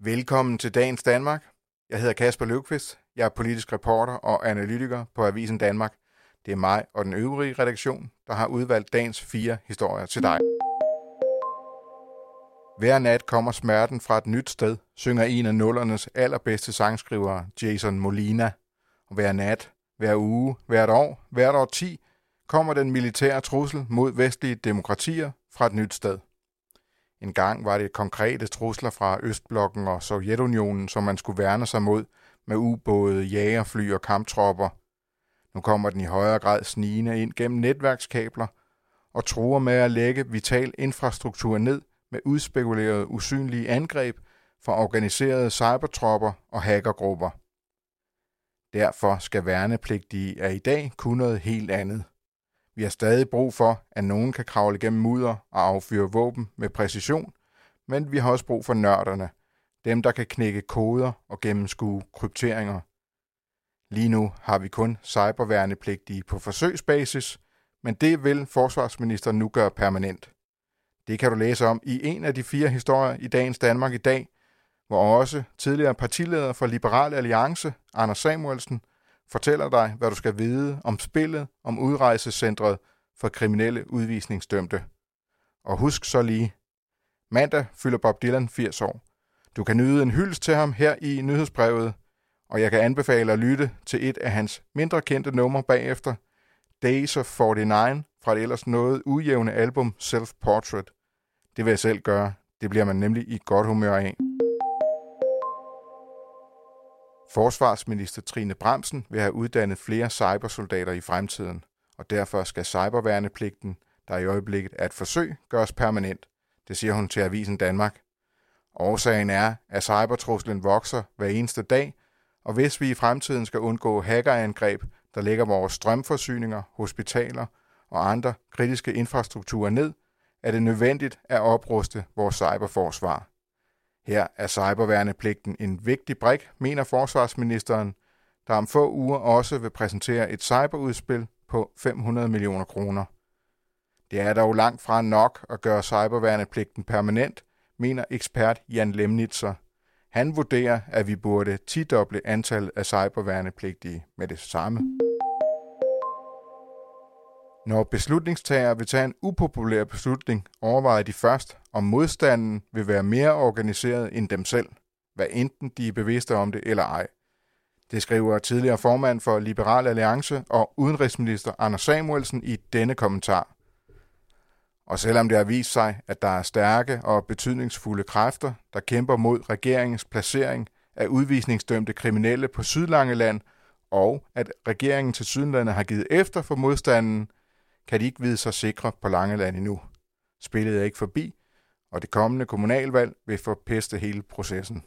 Velkommen til Dagens Danmark. Jeg hedder Kasper Løvqvist. Jeg er politisk reporter og analytiker på Avisen Danmark. Det er mig og den øvrige redaktion, der har udvalgt dagens fire historier til dig. Hver nat kommer smerten fra et nyt sted, synger en af nullernes allerbedste sangskrivere, Jason Molina. Og hver nat, hver uge, hvert år, hvert år 10, kommer den militære trussel mod vestlige demokratier fra et nyt sted. En gang var det konkrete trusler fra Østblokken og Sovjetunionen, som man skulle værne sig mod med ubåde, jagerfly og kamptropper. Nu kommer den i højere grad snigende ind gennem netværkskabler og truer med at lægge vital infrastruktur ned med udspekulerede usynlige angreb fra organiserede cybertropper og hackergrupper. Derfor skal værnepligtige af i dag kunne noget helt andet. Vi har stadig brug for, at nogen kan kravle gennem mudder og affyre våben med præcision, men vi har også brug for nørderne, dem der kan knække koder og gennemskue krypteringer. Lige nu har vi kun cyberværnepligtige på forsøgsbasis, men det vil forsvarsministeren nu gøre permanent. Det kan du læse om i en af de fire historier i dagens Danmark i dag, hvor også tidligere partileder for Liberal Alliance, Anders Samuelsen, fortæller dig, hvad du skal vide om spillet om udrejsecentret for kriminelle udvisningsdømte. Og husk så lige, mandag fylder Bob Dylan 80 år. Du kan nyde en hyldest til ham her i nyhedsbrevet, og jeg kan anbefale at lytte til et af hans mindre kendte numre bagefter, Days of 49, fra det ellers noget ujævne album Self Portrait. Det vil jeg selv gøre. Det bliver man nemlig i godt humør af. Forsvarsminister Trine Bremsen vil have uddannet flere cybersoldater i fremtiden, og derfor skal cyberværnepligten, der i øjeblikket er et forsøg, gøres permanent. Det siger hun til Avisen Danmark. Årsagen er, at cybertruslen vokser hver eneste dag, og hvis vi i fremtiden skal undgå hackerangreb, der lægger vores strømforsyninger, hospitaler og andre kritiske infrastrukturer ned, er det nødvendigt at opruste vores cyberforsvar. Her er cyberværnepligten en vigtig brik, mener forsvarsministeren, der om få uger også vil præsentere et cyberudspil på 500 millioner kroner. Det er dog langt fra nok at gøre cyberværnepligten permanent, mener ekspert Jan Lemnitzer. Han vurderer, at vi burde tidoble antallet af cyberværnepligtige med det samme. Når beslutningstagere vil tage en upopulær beslutning, overvejer de først, om modstanden vil være mere organiseret end dem selv, hvad enten de er bevidste om det eller ej. Det skriver tidligere formand for Liberal Alliance og udenrigsminister Anders Samuelsen i denne kommentar. Og selvom det har vist sig, at der er stærke og betydningsfulde kræfter, der kæmper mod regeringens placering af udvisningsdømte kriminelle på Sydlangeland, og at regeringen til Sydlandet har givet efter for modstanden, kan de ikke vide sig sikre på Langeland endnu. Spillet er ikke forbi, og det kommende kommunalvalg vil forpeste hele processen.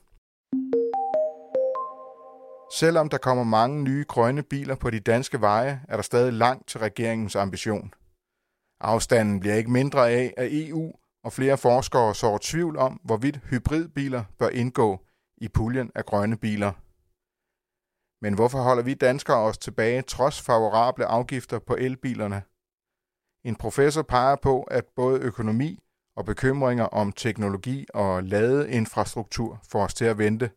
Selvom der kommer mange nye grønne biler på de danske veje, er der stadig langt til regeringens ambition. Afstanden bliver ikke mindre af, at EU og flere forskere sår tvivl om, hvorvidt hybridbiler bør indgå i puljen af grønne biler. Men hvorfor holder vi danskere os tilbage trods favorable afgifter på elbilerne? En professor peger på, at både økonomi og bekymringer om teknologi og ladeinfrastruktur får os til at vente.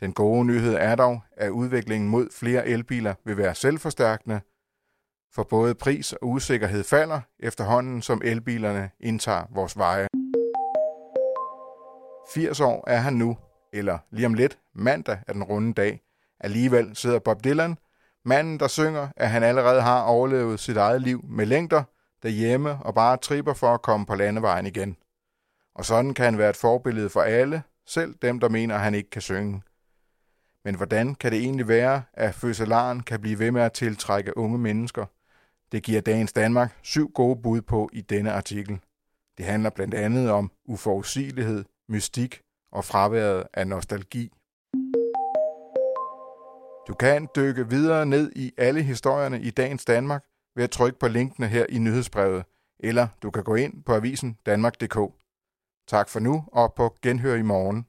Den gode nyhed er dog, at udviklingen mod flere elbiler vil være selvforstærkende, for både pris og usikkerhed falder efterhånden, som elbilerne indtager vores veje. 80 år er han nu, eller lige om lidt, mandag er den runde dag. Alligevel sidder Bob Dylan Manden, der synger, at han allerede har overlevet sit eget liv med længder derhjemme og bare tripper for at komme på landevejen igen. Og sådan kan han være et forbillede for alle, selv dem, der mener, at han ikke kan synge. Men hvordan kan det egentlig være, at fødselaren kan blive ved med at tiltrække unge mennesker? Det giver Dagens Danmark syv gode bud på i denne artikel. Det handler blandt andet om uforudsigelighed, mystik og fraværet af nostalgi. Du kan dykke videre ned i alle historierne i dagens Danmark ved at trykke på linkene her i nyhedsbrevet, eller du kan gå ind på avisen Danmark.dk. Tak for nu, og på genhør i morgen.